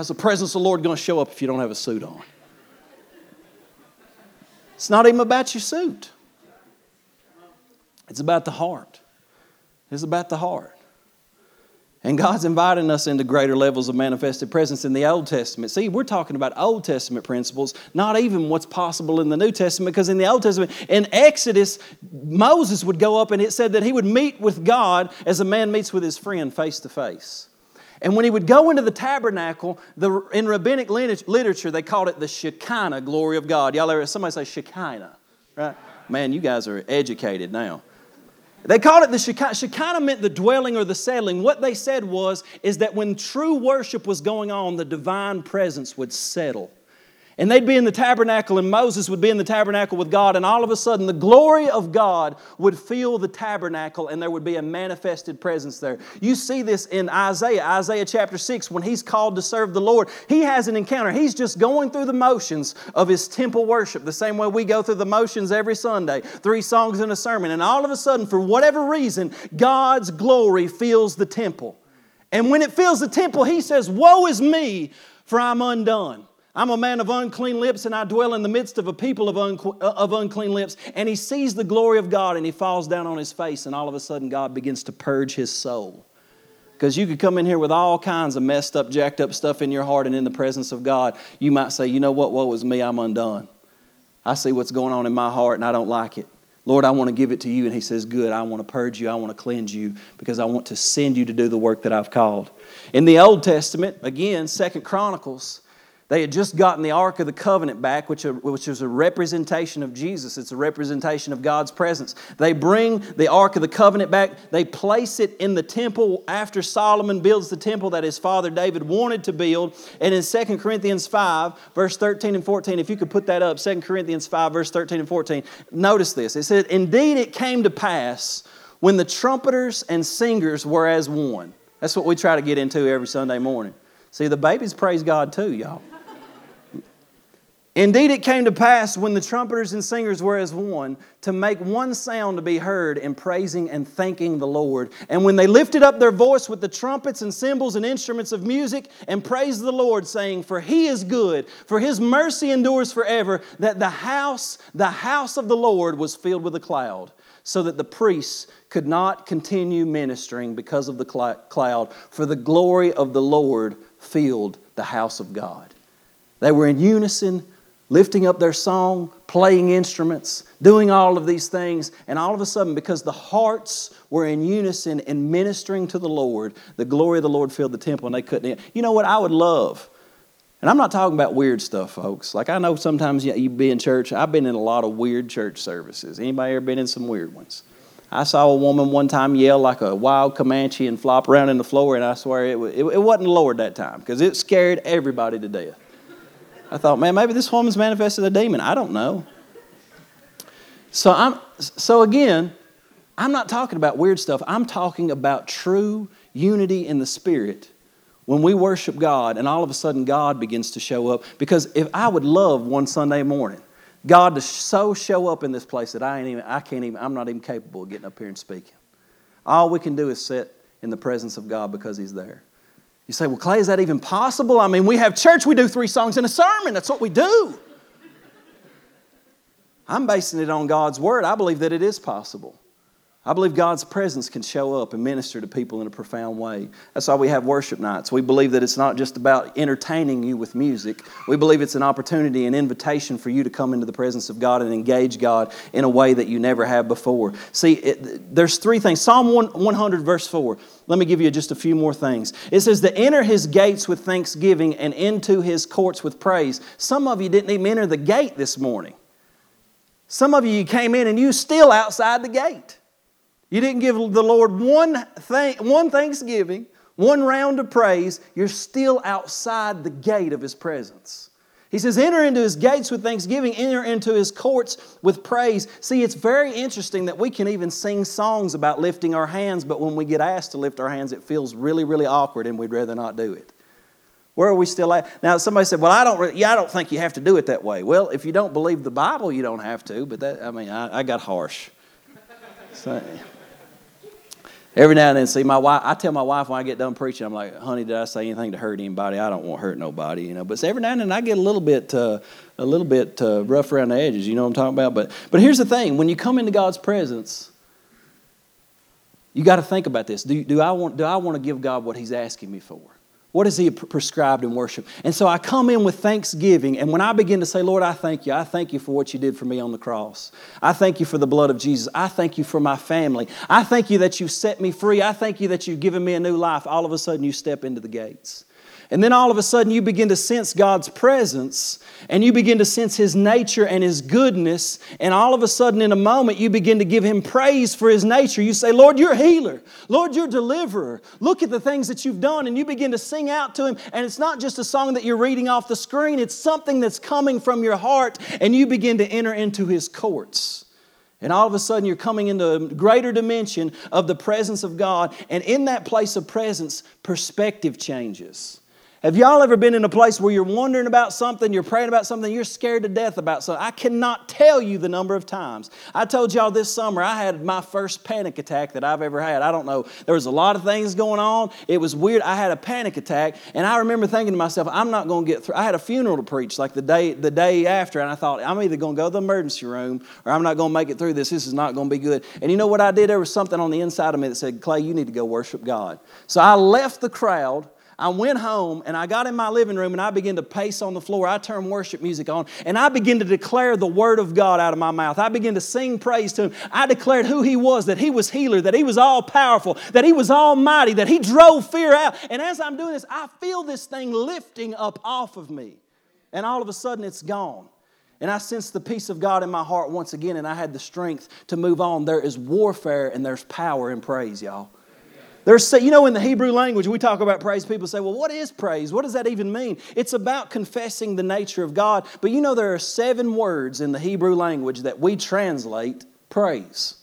How's the presence of the Lord going to show up if you don't have a suit on? It's not even about your suit. It's about the heart. It's about the heart. And God's inviting us into greater levels of manifested presence in the Old Testament. See, we're talking about Old Testament principles, not even what's possible in the New Testament, because in the Old Testament, in Exodus, Moses would go up and it said that he would meet with God as a man meets with his friend face to face. And when he would go into the tabernacle, the, in rabbinic literature, they called it the Shekinah glory of God. Y'all ever, somebody say Shekinah, right? Man, you guys are educated now. They called it the Shekinah. Shekinah meant the dwelling or the settling. What they said was, is that when true worship was going on, the divine presence would settle. And they'd be in the tabernacle, and Moses would be in the tabernacle with God, and all of a sudden the glory of God would fill the tabernacle, and there would be a manifested presence there. You see this in Isaiah, Isaiah chapter 6, when he's called to serve the Lord. He has an encounter. He's just going through the motions of his temple worship, the same way we go through the motions every Sunday three songs and a sermon. And all of a sudden, for whatever reason, God's glory fills the temple. And when it fills the temple, he says, Woe is me, for I'm undone. I'm a man of unclean lips, and I dwell in the midst of a people of, uh, of unclean lips. And he sees the glory of God, and he falls down on his face, and all of a sudden, God begins to purge his soul. Because you could come in here with all kinds of messed up, jacked up stuff in your heart, and in the presence of God, you might say, You know what? Woe is me, I'm undone. I see what's going on in my heart, and I don't like it. Lord, I want to give it to you. And he says, Good, I want to purge you. I want to cleanse you because I want to send you to do the work that I've called. In the Old Testament, again, Second Chronicles, they had just gotten the Ark of the Covenant back, which, uh, which was a representation of Jesus. It's a representation of God's presence. They bring the Ark of the Covenant back. They place it in the temple after Solomon builds the temple that his father David wanted to build. And in 2 Corinthians 5, verse 13 and 14, if you could put that up, 2 Corinthians 5, verse 13 and 14, notice this. It said, Indeed, it came to pass when the trumpeters and singers were as one. That's what we try to get into every Sunday morning. See, the babies praise God too, y'all. Indeed, it came to pass when the trumpeters and singers were as one to make one sound to be heard in praising and thanking the Lord. And when they lifted up their voice with the trumpets and cymbals and instruments of music and praised the Lord, saying, For he is good, for his mercy endures forever, that the house, the house of the Lord was filled with a cloud, so that the priests could not continue ministering because of the cloud, for the glory of the Lord filled the house of God. They were in unison lifting up their song, playing instruments, doing all of these things. And all of a sudden, because the hearts were in unison and ministering to the Lord, the glory of the Lord filled the temple and they couldn't. You know what I would love? And I'm not talking about weird stuff, folks. Like I know sometimes you be in church. I've been in a lot of weird church services. Anybody ever been in some weird ones? I saw a woman one time yell like a wild Comanche and flop around in the floor, and I swear it, it, it wasn't the Lord that time because it scared everybody to death. I thought, man, maybe this woman's manifested a demon. I don't know. So I'm so again, I'm not talking about weird stuff. I'm talking about true unity in the spirit when we worship God and all of a sudden God begins to show up. Because if I would love one Sunday morning, God to so show up in this place that I ain't even, I can't even, I'm not even capable of getting up here and speaking. All we can do is sit in the presence of God because He's there. You say, well, Clay, is that even possible? I mean, we have church, we do three songs in a sermon. That's what we do. I'm basing it on God's word. I believe that it is possible. I believe God's presence can show up and minister to people in a profound way. That's why we have worship nights. We believe that it's not just about entertaining you with music. We believe it's an opportunity, an invitation for you to come into the presence of God and engage God in a way that you never have before. See, it, there's three things. Psalm 100, verse 4. Let me give you just a few more things. It says, To enter his gates with thanksgiving and into his courts with praise. Some of you didn't even enter the gate this morning. Some of you came in and you still outside the gate. You didn't give the Lord one, thing, one thanksgiving, one round of praise. You're still outside the gate of His presence. He says, enter into his gates with thanksgiving, enter into his courts with praise. See, it's very interesting that we can even sing songs about lifting our hands, but when we get asked to lift our hands, it feels really, really awkward and we'd rather not do it. Where are we still at? Now, somebody said, Well, I don't, yeah, I don't think you have to do it that way. Well, if you don't believe the Bible, you don't have to, but that, I mean, I, I got harsh. So, every now and then, see, my wife, I tell my wife when I get done preaching, I'm like, honey, did I say anything to hurt anybody? I don't want to hurt nobody, you know. But every now and then I get a little bit, uh, a little bit uh, rough around the edges, you know what I'm talking about? But, but here's the thing when you come into God's presence, you got to think about this. Do, do, I want, do I want to give God what He's asking me for? What is He prescribed in worship? And so I come in with thanksgiving, and when I begin to say, Lord, I thank you. I thank you for what you did for me on the cross. I thank you for the blood of Jesus. I thank you for my family. I thank you that you set me free. I thank you that you've given me a new life. All of a sudden, you step into the gates. And then all of a sudden, you begin to sense God's presence and you begin to sense His nature and His goodness. And all of a sudden, in a moment, you begin to give Him praise for His nature. You say, Lord, you're a healer. Lord, you're a deliverer. Look at the things that you've done. And you begin to sing out to Him. And it's not just a song that you're reading off the screen, it's something that's coming from your heart. And you begin to enter into His courts. And all of a sudden, you're coming into a greater dimension of the presence of God. And in that place of presence, perspective changes. Have y'all ever been in a place where you're wondering about something, you're praying about something, you're scared to death about something? I cannot tell you the number of times. I told y'all this summer I had my first panic attack that I've ever had. I don't know. There was a lot of things going on. It was weird. I had a panic attack, and I remember thinking to myself, I'm not going to get through. I had a funeral to preach like the day the day after, and I thought I'm either going to go to the emergency room or I'm not going to make it through this. This is not going to be good. And you know what I did? There was something on the inside of me that said, Clay, you need to go worship God. So I left the crowd. I went home and I got in my living room and I began to pace on the floor. I turned worship music on and I began to declare the word of God out of my mouth. I began to sing praise to Him. I declared who He was, that He was healer, that He was all powerful, that He was almighty, that He drove fear out. And as I'm doing this, I feel this thing lifting up off of me. And all of a sudden it's gone. And I sensed the peace of God in my heart once again, and I had the strength to move on. There is warfare and there's power in praise, y'all. You know, in the Hebrew language, we talk about praise. People say, well, what is praise? What does that even mean? It's about confessing the nature of God. But you know, there are seven words in the Hebrew language that we translate praise.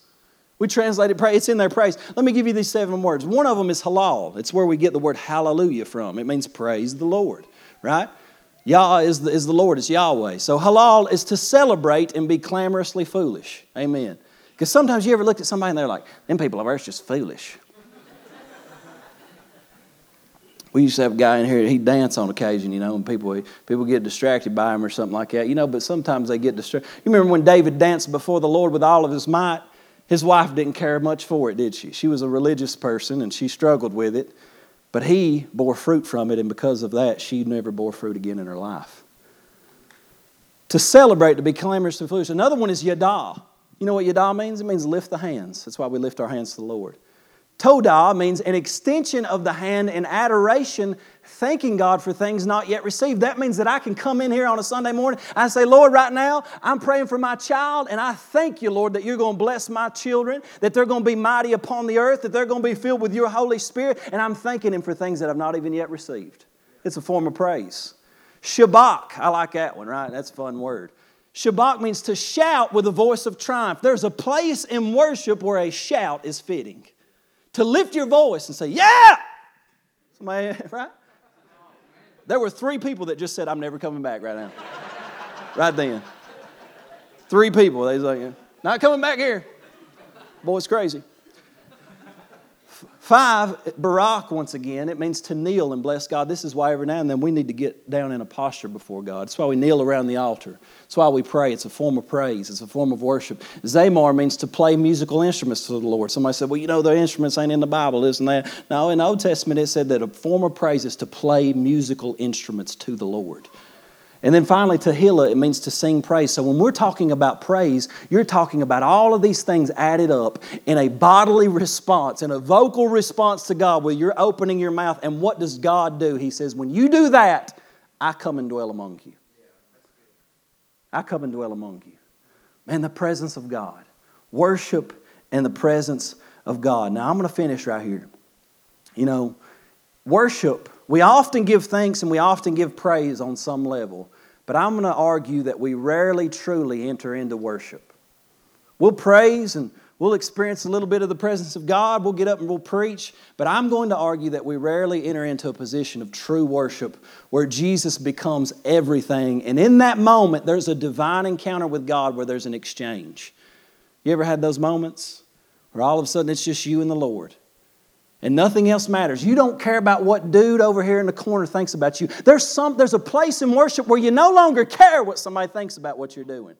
We translate it praise. It's in there praise. Let me give you these seven words. One of them is halal. It's where we get the word hallelujah from. It means praise the Lord, right? Yah is the, is the Lord, it's Yahweh. So halal is to celebrate and be clamorously foolish. Amen. Because sometimes you ever look at somebody and they're like, them people are just foolish. We used to have a guy in here, he'd dance on occasion, you know, and people, people get distracted by him or something like that, you know, but sometimes they get distracted. You remember when David danced before the Lord with all of his might? His wife didn't care much for it, did she? She was a religious person and she struggled with it, but he bore fruit from it, and because of that, she never bore fruit again in her life. To celebrate, to be clamorous and foolish. Another one is yada. You know what yada means? It means lift the hands. That's why we lift our hands to the Lord. Todah means an extension of the hand in adoration, thanking God for things not yet received. That means that I can come in here on a Sunday morning. I say, Lord, right now, I'm praying for my child, and I thank you, Lord, that you're going to bless my children, that they're going to be mighty upon the earth, that they're going to be filled with your Holy Spirit, and I'm thanking Him for things that I've not even yet received. It's a form of praise. Shabach, I like that one, right? That's a fun word. Shabach means to shout with a voice of triumph. There's a place in worship where a shout is fitting to lift your voice and say, Yeah! Somebody, <laughs> right? There were three people that just said, I'm never coming back right now. right then. Three people. They was like, Not coming back here. Boy, it's crazy. Five, Barak, once again, it means to kneel and bless God. This is why every now and then we need to get down in a posture before God. That's why we kneel around the altar. That's why we pray. It's a form of praise, it's a form of worship. Zamar means to play musical instruments to the Lord. Somebody said, Well, you know, the instruments ain't in the Bible, isn't that? No, in the Old Testament it said that a form of praise is to play musical instruments to the Lord. And then finally, Tehillah, it means to sing praise. So when we're talking about praise, you're talking about all of these things added up in a bodily response, in a vocal response to God, where you're opening your mouth. And what does God do? He says, When you do that, I come and dwell among you. I come and dwell among you. Man, the presence of God. Worship and the presence of God. Now, I'm going to finish right here. You know, worship, we often give thanks and we often give praise on some level, but I'm going to argue that we rarely truly enter into worship. We'll praise and we'll experience a little bit of the presence of God, we'll get up and we'll preach, but I'm going to argue that we rarely enter into a position of true worship where Jesus becomes everything. And in that moment, there's a divine encounter with God where there's an exchange. You ever had those moments where all of a sudden it's just you and the Lord? And nothing else matters. You don't care about what dude over here in the corner thinks about you. There's, some, there's a place in worship where you no longer care what somebody thinks about what you're doing.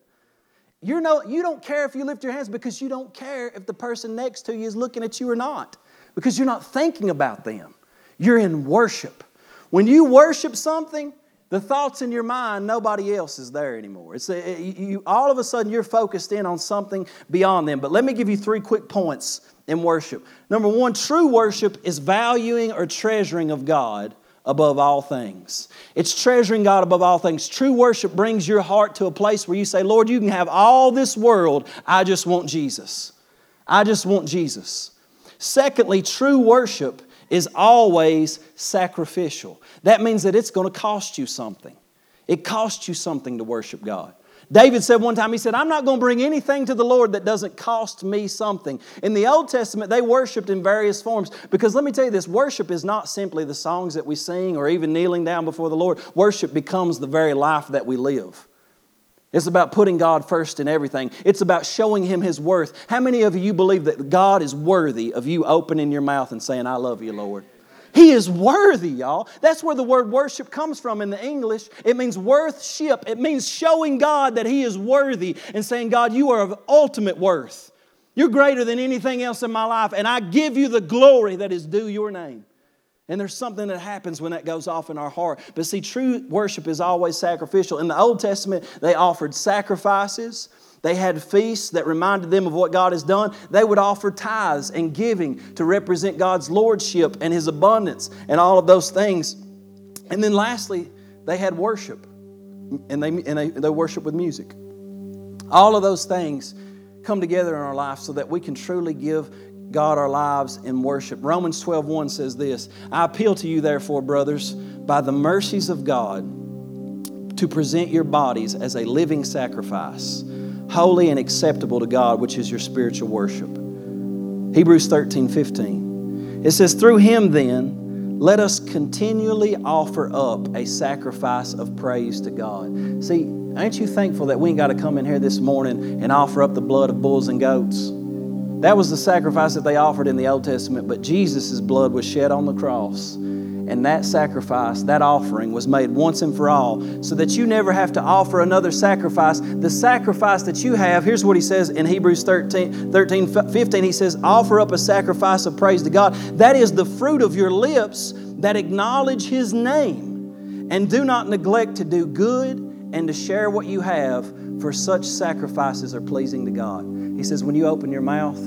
You're no, you don't care if you lift your hands because you don't care if the person next to you is looking at you or not because you're not thinking about them. You're in worship. When you worship something, the thoughts in your mind, nobody else is there anymore. It's a, you, all of a sudden you're focused in on something beyond them. But let me give you three quick points in worship. Number one, true worship is valuing or treasuring of God above all things. It's treasuring God above all things. True worship brings your heart to a place where you say, Lord, you can have all this world. I just want Jesus. I just want Jesus. Secondly, true worship is always sacrificial. That means that it's going to cost you something. It costs you something to worship God. David said one time, he said, I'm not going to bring anything to the Lord that doesn't cost me something. In the Old Testament, they worshiped in various forms because let me tell you this worship is not simply the songs that we sing or even kneeling down before the Lord. Worship becomes the very life that we live. It's about putting God first in everything. It's about showing Him His worth. How many of you believe that God is worthy of you opening your mouth and saying, I love you, Lord? He is worthy, y'all. That's where the word worship comes from in the English. It means worthship. It means showing God that He is worthy and saying, God, you are of ultimate worth. You're greater than anything else in my life, and I give you the glory that is due your name. And there's something that happens when that goes off in our heart. But see, true worship is always sacrificial. In the Old Testament, they offered sacrifices. They had feasts that reminded them of what God has done. They would offer tithes and giving to represent God's lordship and His abundance and all of those things. And then lastly, they had worship, and they, and they, they worship with music. All of those things come together in our life so that we can truly give God our lives in worship. Romans 12:1 says this, I appeal to you therefore, brothers, by the mercies of God, to present your bodies as a living sacrifice, holy and acceptable to God, which is your spiritual worship. Hebrews 13:15. It says, Through him then, let us continually offer up a sacrifice of praise to God. See, ain't you thankful that we ain't got to come in here this morning and offer up the blood of bulls and goats? That was the sacrifice that they offered in the Old Testament, but Jesus' blood was shed on the cross. And that sacrifice, that offering, was made once and for all so that you never have to offer another sacrifice. The sacrifice that you have, here's what he says in Hebrews 13, 13 15. He says, Offer up a sacrifice of praise to God. That is the fruit of your lips that acknowledge his name. And do not neglect to do good and to share what you have, for such sacrifices are pleasing to God. He says, when you open your mouth,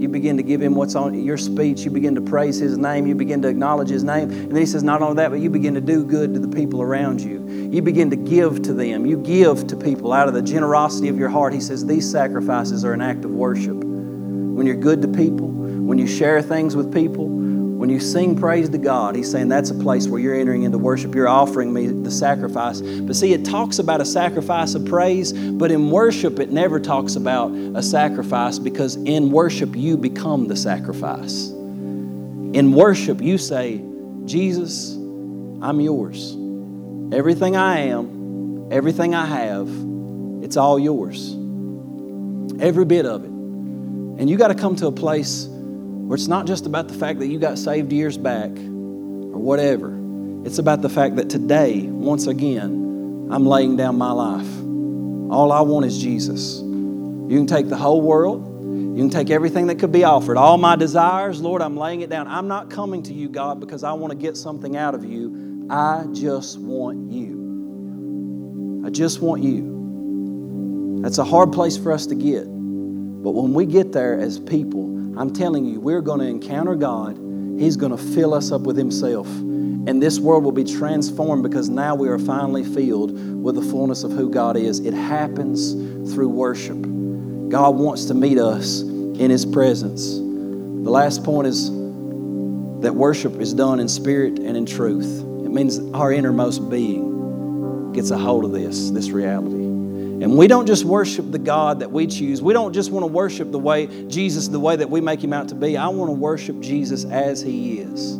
you begin to give him what's on your speech. You begin to praise his name. You begin to acknowledge his name. And then he says, not only that, but you begin to do good to the people around you. You begin to give to them. You give to people out of the generosity of your heart. He says, these sacrifices are an act of worship. When you're good to people, when you share things with people, when you sing praise to God, He's saying that's a place where you're entering into worship. You're offering me the sacrifice. But see, it talks about a sacrifice of praise, but in worship, it never talks about a sacrifice because in worship, you become the sacrifice. In worship, you say, Jesus, I'm yours. Everything I am, everything I have, it's all yours. Every bit of it. And you got to come to a place where it's not just about the fact that you got saved years back or whatever. It's about the fact that today, once again, I'm laying down my life. All I want is Jesus. You can take the whole world, you can take everything that could be offered, all my desires, Lord, I'm laying it down. I'm not coming to you, God, because I want to get something out of you. I just want you. I just want you. That's a hard place for us to get. But when we get there as people, I'm telling you, we're going to encounter God. He's going to fill us up with Himself. And this world will be transformed because now we are finally filled with the fullness of who God is. It happens through worship. God wants to meet us in His presence. The last point is that worship is done in spirit and in truth. It means our innermost being gets a hold of this, this reality. And we don't just worship the God that we choose. We don't just want to worship the way Jesus, the way that we make him out to be. I want to worship Jesus as he is.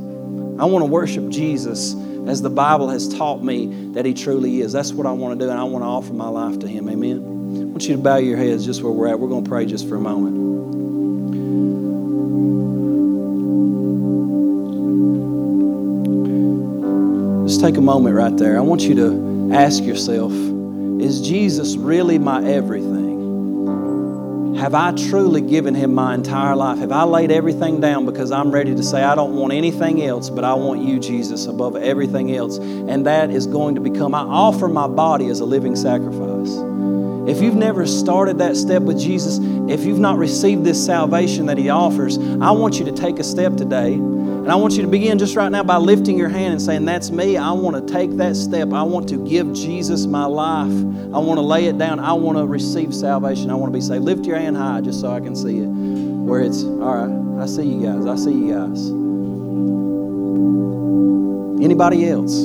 I want to worship Jesus as the Bible has taught me that he truly is. That's what I want to do, and I want to offer my life to him. Amen. I want you to bow your heads just where we're at. We're going to pray just for a moment. Just take a moment right there. I want you to ask yourself Is Jesus really my everything? Have I truly given him my entire life? Have I laid everything down because I'm ready to say, I don't want anything else, but I want you, Jesus, above everything else? And that is going to become, I offer my body as a living sacrifice. If you've never started that step with Jesus, if you've not received this salvation that He offers, I want you to take a step today and I want you to begin just right now by lifting your hand and saying, That's me. I want to take that step. I want to give Jesus my life. I want to lay it down. I want to receive salvation. I want to be saved. Lift your hand high just so I can see it. Where it's, all right, I see you guys. I see you guys. Anybody else?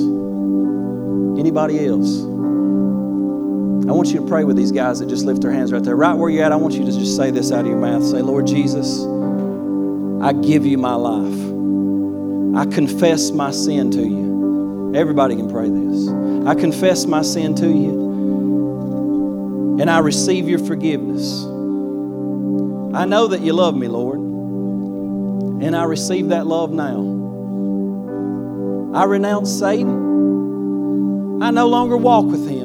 Anybody else? I want you to pray with these guys that just lift their hands right there. Right where you're at, I want you to just say this out of your mouth. Say, Lord Jesus, I give you my life. I confess my sin to you. Everybody can pray this. I confess my sin to you, and I receive your forgiveness. I know that you love me, Lord, and I receive that love now. I renounce Satan. I no longer walk with him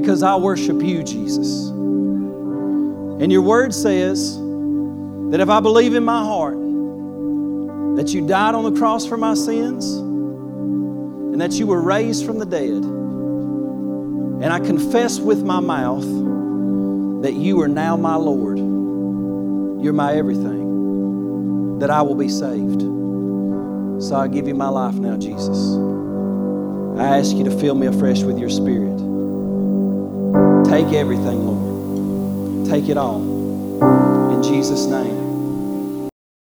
because I worship you, Jesus. And your word says that if I believe in my heart that you died on the cross for my sins and that you were raised from the dead. And I confess with my mouth that you are now my Lord. You're my everything, that I will be saved. So I give you my life now, Jesus. I ask you to fill me afresh with your spirit. Take everything, Lord. Take it all. In Jesus' name.